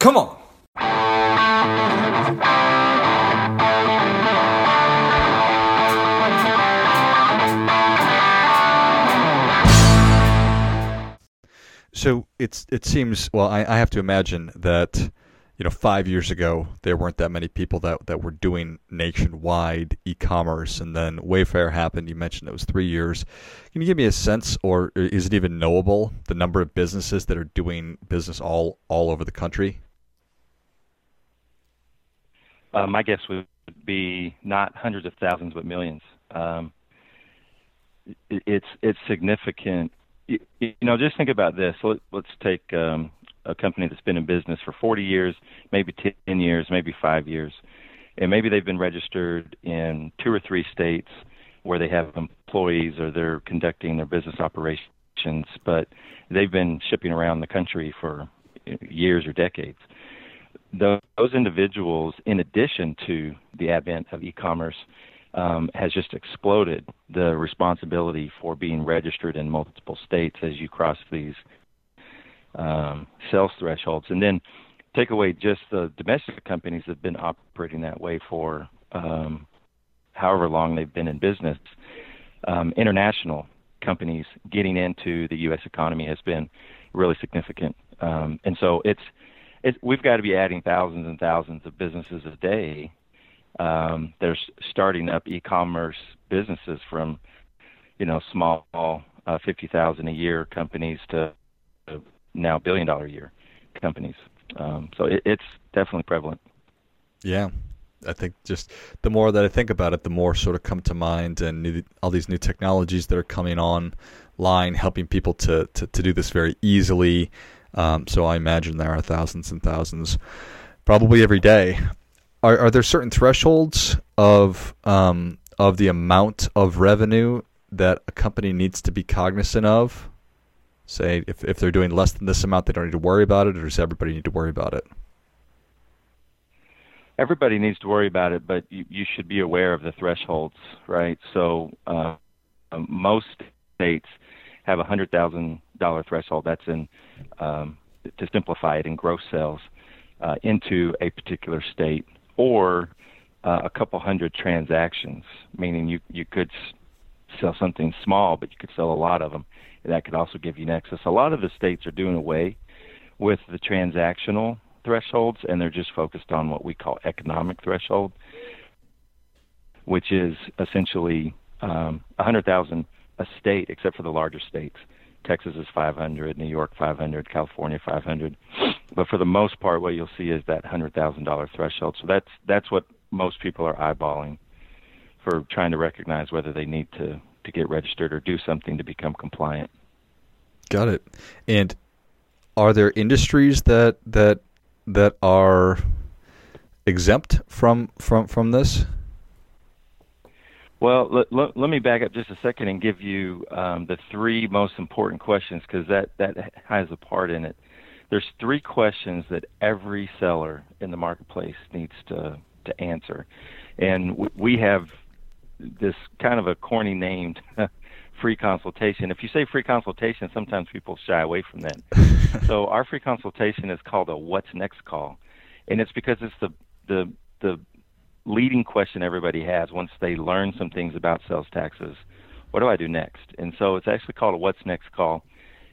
Come on. So it's it seems well I, I have to imagine that you know five years ago there weren't that many people that, that were doing nationwide e-commerce and then Wayfair happened. You mentioned it was three years. Can you give me a sense or is it even knowable the number of businesses that are doing business all all over the country uh, my guess would be not hundreds of thousands but millions um, it, it's it's significant you, you know, just think about this. Let, let's take um, a company that's been in business for 40 years, maybe 10 years, maybe five years, and maybe they've been registered in two or three states where they have employees or they're conducting their business operations, but they've been shipping around the country for years or decades. Those individuals, in addition to the advent of e-commerce, um, has just exploded the responsibility for being registered in multiple states as you cross these um, sales thresholds. And then take away just the domestic companies that have been operating that way for um, however long they've been in business. Um, international companies getting into the U.S. economy has been really significant. Um, and so it's, it's we've got to be adding thousands and thousands of businesses a day um, they're starting up e-commerce businesses from, you know, small uh, fifty thousand a year companies to now billion dollar a year companies. Um, so it, it's definitely prevalent. Yeah, I think just the more that I think about it, the more sort of come to mind, and new, all these new technologies that are coming online, helping people to to, to do this very easily. Um, so I imagine there are thousands and thousands, probably every day, are are there certain thresholds of um, of the amount of revenue that a company needs to be cognizant of? Say, if if they're doing less than this amount, they don't need to worry about it, or does everybody need to worry about it? Everybody needs to worry about it, but you, you should be aware of the thresholds, right? So uh, most states have a hundred thousand dollar threshold. That's in um, to simplify it in gross sales uh, into a particular state or uh, a couple hundred transactions, meaning you you could sell something small, but you could sell a lot of them. That could also give you nexus. A lot of the states are doing away with the transactional thresholds, and they're just focused on what we call economic threshold, which is essentially um, 100,000 a state, except for the larger states. Texas is 500, New York 500, California 500. But for the most part, what you'll see is that $100,000 threshold. So that's that's what most people are eyeballing for trying to recognize whether they need to to get registered or do something to become compliant. Got it. And are there industries that that that are exempt from from from this? Well, let, let, let, me back up just a second and give you um, the three most important questions because that, that has a part in it. There's three questions that every seller in the marketplace needs to, to answer. And we have this kind of a corny named free consultation. If you say free consultation, sometimes people shy away from that. so our free consultation is called a what's next call. And it's because it's the, the, the leading question everybody has once they learn some things about sales taxes. What do I do next? And so it's actually called a What's Next call.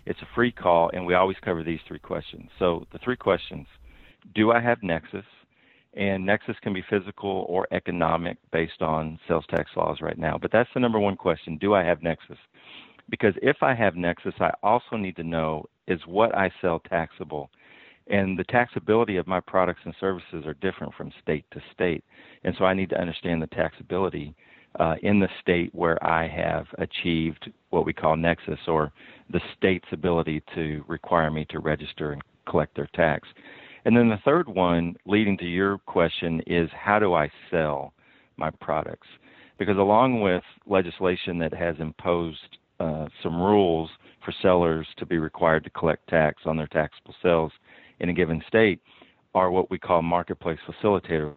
It's a free call, and we always cover these three questions. So the three questions Do I have Nexus? And Nexus can be physical or economic based on sales tax laws right now. But that's the number one question Do I have Nexus? Because if I have Nexus, I also need to know is what I sell taxable? And the taxability of my products and services are different from state to state. And so I need to understand the taxability uh, in the state where I have achieved what we call nexus or the state's ability to require me to register and collect their tax. And then the third one, leading to your question, is how do I sell my products? Because along with legislation that has imposed uh, some rules for sellers to be required to collect tax on their taxable sales, in a given state are what we call marketplace facilitator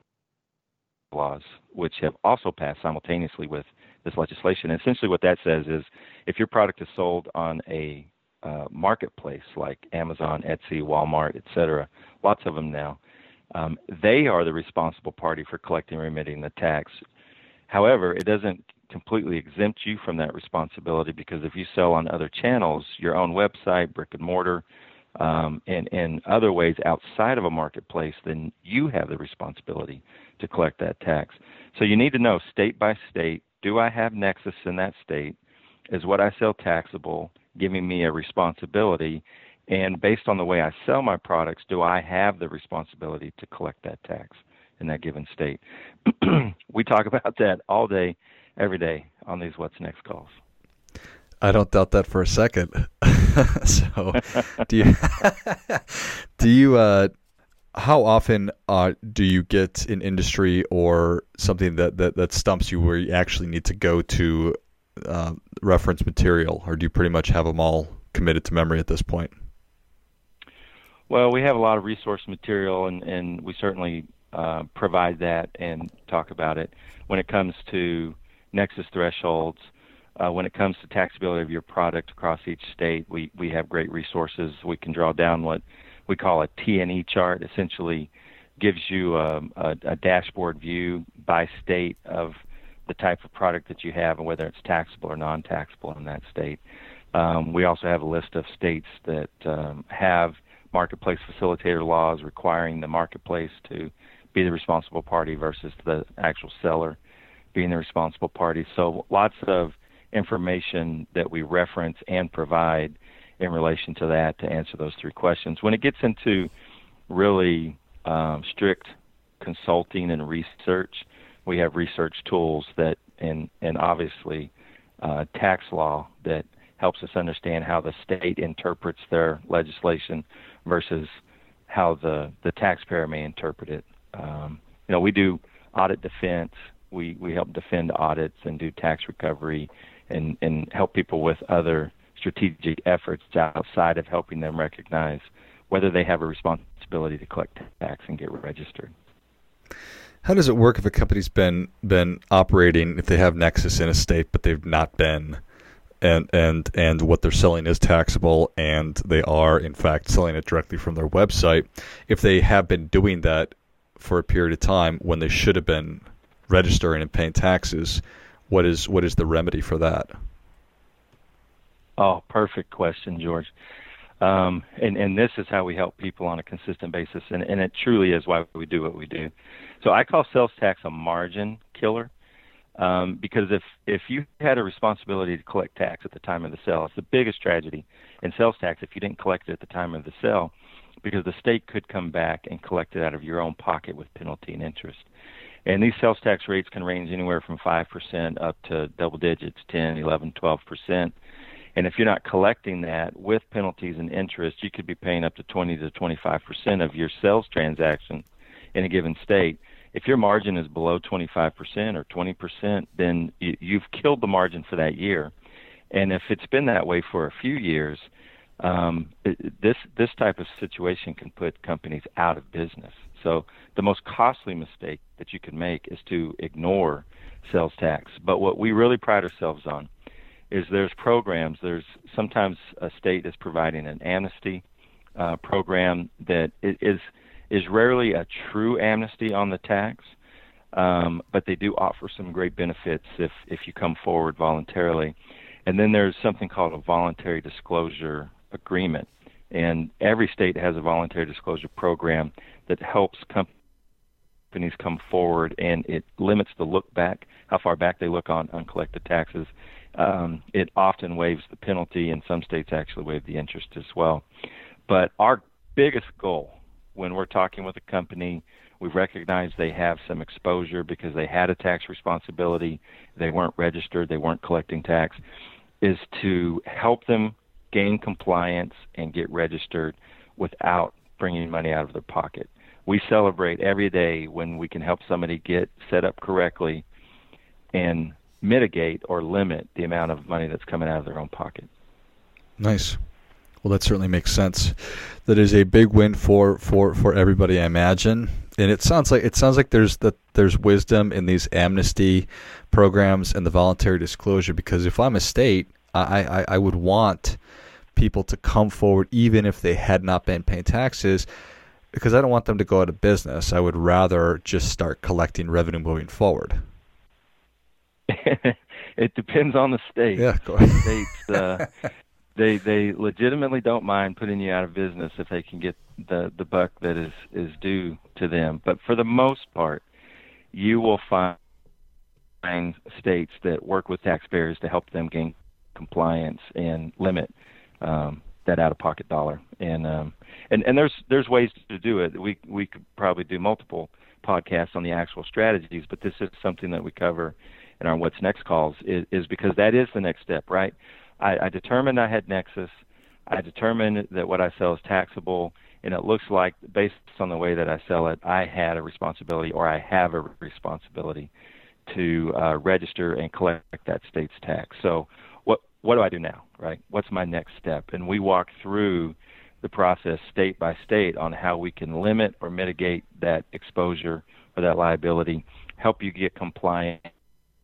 laws, which have also passed simultaneously with this legislation. And essentially, what that says is if your product is sold on a uh, marketplace like Amazon, Etsy, Walmart, etc. Lots of them now. Um, they are the responsible party for collecting and remitting the tax. However, it doesn't completely exempt you from that responsibility because if you sell on other channels, your own website, brick and mortar, um, and, and other ways outside of a marketplace, then you have the responsibility to collect that tax. So you need to know state by state do I have nexus in that state? Is what I sell taxable, giving me a responsibility? And based on the way I sell my products, do I have the responsibility to collect that tax in that given state? we talk about that all day, every day on these What's Next calls. I don't doubt that for a second. so, do you do you uh, how often uh, do you get an industry or something that, that, that stumps you where you actually need to go to uh, reference material, or do you pretty much have them all committed to memory at this point? Well, we have a lot of resource material, and, and we certainly uh, provide that and talk about it when it comes to nexus thresholds. Uh, when it comes to taxability of your product across each state, we, we have great resources. We can draw down what we call a T&E chart. Essentially, gives you a, a, a dashboard view by state of the type of product that you have and whether it's taxable or non-taxable in that state. Um, we also have a list of states that um, have marketplace facilitator laws requiring the marketplace to be the responsible party versus the actual seller being the responsible party. So lots of information that we reference and provide in relation to that to answer those three questions. When it gets into really um, strict consulting and research, we have research tools that, and and obviously, uh, tax law that helps us understand how the state interprets their legislation versus how the the taxpayer may interpret it. Um, you know, we do audit defense. We we help defend audits and do tax recovery, and and help people with other strategic efforts outside of helping them recognize whether they have a responsibility to collect tax and get registered. How does it work if a company's been been operating if they have Nexus in a state but they've not been and and and what they're selling is taxable and they are in fact selling it directly from their website if they have been doing that for a period of time when they should have been registering and paying taxes what is what is the remedy for that Oh, perfect question, George. Um, and, and this is how we help people on a consistent basis, and, and it truly is why we do what we do. So I call sales tax a margin killer um, because if if you had a responsibility to collect tax at the time of the sale, it's the biggest tragedy in sales tax if you didn't collect it at the time of the sale, because the state could come back and collect it out of your own pocket with penalty and interest. And these sales tax rates can range anywhere from 5% up to double digits, 10, 11, 12%. And if you're not collecting that with penalties and interest, you could be paying up to 20 to 25 percent of your sales transaction in a given state. If your margin is below 25 percent or 20 percent, then you've killed the margin for that year. And if it's been that way for a few years, um, this this type of situation can put companies out of business. So the most costly mistake that you can make is to ignore sales tax. But what we really pride ourselves on is there's programs. There's sometimes a state is providing an amnesty uh, program that is is rarely a true amnesty on the tax, um, but they do offer some great benefits if if you come forward voluntarily. And then there's something called a voluntary disclosure agreement, and every state has a voluntary disclosure program that helps companies come forward, and it limits the look back, how far back they look on uncollected taxes, um, it often waives the penalty, and some states actually waive the interest as well. But our biggest goal when we're talking with a company, we recognize they have some exposure because they had a tax responsibility, they weren't registered, they weren't collecting tax, is to help them gain compliance and get registered without bringing money out of their pocket. We celebrate every day when we can help somebody get set up correctly and mitigate or limit the amount of money that's coming out of their own pocket. Nice. Well, that certainly makes sense. That is a big win for, for, for everybody, I imagine. And it sounds like it sounds like there's that there's wisdom in these amnesty programs and the voluntary disclosure. Because if I'm a state, I, I, I would want people to come forward even if they had not been paying taxes because I don't want them to go out of business. I would rather just start collecting revenue moving forward. it depends on the state. Yeah. States, uh, they they legitimately don't mind putting you out of business if they can get the the buck that is is due to them. But for the most part, you will find states that work with taxpayers to help them gain compliance and limit um, that out-of-pocket dollar. And um, and and there's there's ways to do it. We we could probably do multiple podcasts on the actual strategies, but this is something that we cover in our what's next calls is, is because that is the next step, right? I, I determined I had Nexus. I determined that what I sell is taxable, and it looks like based on the way that I sell it, I had a responsibility or I have a responsibility to uh, register and collect that state's tax. So what do I do now, right? What's my next step? And we walk through the process state by state on how we can limit or mitigate that exposure or that liability, help you get compliant,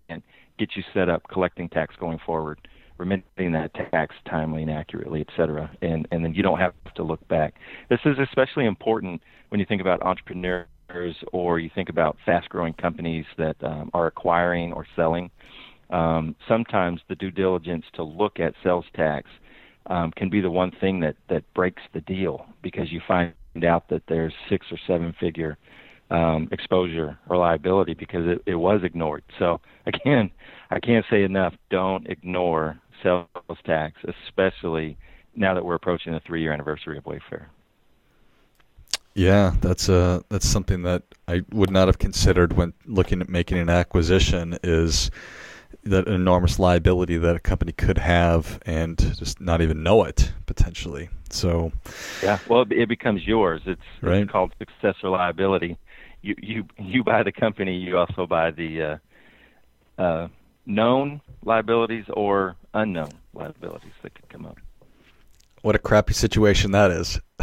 and get you set up collecting tax going forward, remitting that tax timely and accurately, et cetera. And, and then you don't have to look back. This is especially important when you think about entrepreneurs or you think about fast growing companies that um, are acquiring or selling. Um, sometimes the due diligence to look at sales tax um, can be the one thing that that breaks the deal because you find out that there's six or seven figure um, exposure or liability because it, it was ignored. So again, I can't say enough. Don't ignore sales tax, especially now that we're approaching the three year anniversary of Wayfair. Yeah, that's uh that's something that I would not have considered when looking at making an acquisition is that enormous liability that a company could have and just not even know it potentially. So yeah, well, it becomes yours. It's, right. it's called successor liability. You you you buy the company, you also buy the uh, uh, known liabilities or unknown liabilities that could come up. What a crappy situation that is.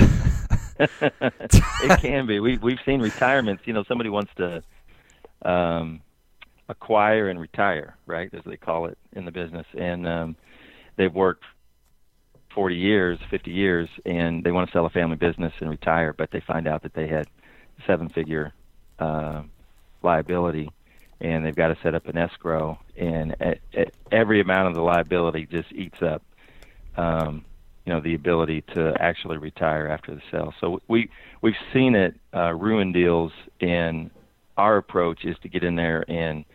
it can be. We we've seen retirements. You know, somebody wants to um, acquire and retire, right, as they call it in the business, and um, they've worked 40 years, 50 years, and they want to sell a family business and retire, but they find out that they had seven-figure uh, liability, and they've got to set up an escrow, and at, at every amount of the liability just eats up, um, you know, the ability to actually retire after the sale. So we we've seen it uh, ruin deals, and our approach is to get in there and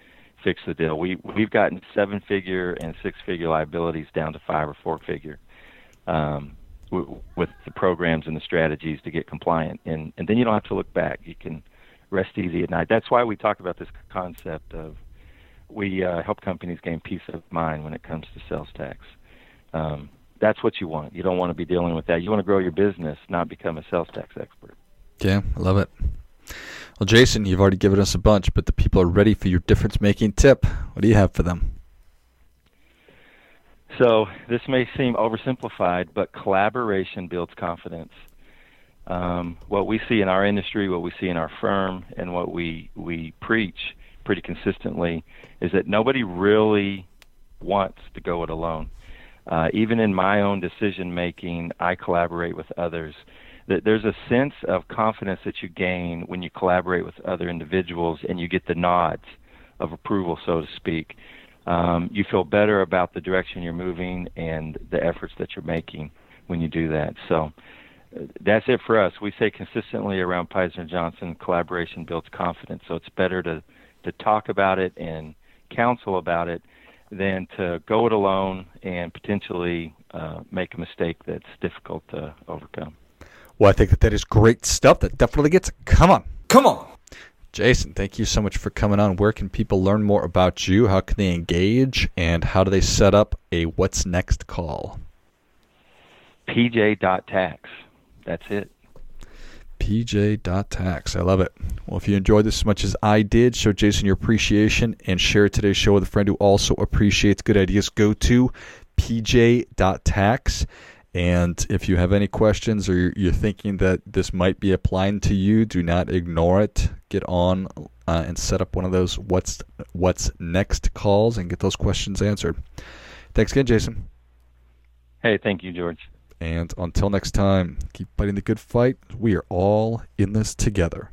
fix the deal. We we've gotten seven figure and six figure liabilities down to five or four figure. Um, w- with the programs and the strategies to get compliant, and and then you don't have to look back. You can rest easy at night. That's why we talk about this concept of we uh, help companies gain peace of mind when it comes to sales tax. Um, that's what you want. You don't want to be dealing with that. You want to grow your business, not become a sales tax expert. Yeah, I love it. Well, Jason, you've already given us a bunch, but the people are ready for your difference making tip. What do you have for them? So, this may seem oversimplified, but collaboration builds confidence. Um, what we see in our industry, what we see in our firm, and what we, we preach pretty consistently is that nobody really wants to go it alone. Uh, even in my own decision making, I collaborate with others. There's a sense of confidence that you gain when you collaborate with other individuals and you get the nods of approval, so to speak. Um, you feel better about the direction you're moving and the efforts that you're making when you do that. So uh, that's it for us. We say consistently around Peisner Johnson, collaboration builds confidence. So it's better to to talk about it and counsel about it than to go it alone and potentially uh, make a mistake that's difficult to overcome. Well, I think that that is great stuff. That definitely gets. Come on, come on, Jason. Thank you so much for coming on. Where can people learn more about you? How can they engage, and how do they set up a What's Next call? PJ.tax. That's it pj.tax. I love it. Well, if you enjoyed this as much as I did, show Jason your appreciation and share today's show with a friend who also appreciates good ideas. Go to pj.tax. And if you have any questions or you're thinking that this might be applying to you, do not ignore it. Get on uh, and set up one of those what's what's next calls and get those questions answered. Thanks again, Jason. Hey, thank you, George. And until next time, keep fighting the good fight. We are all in this together.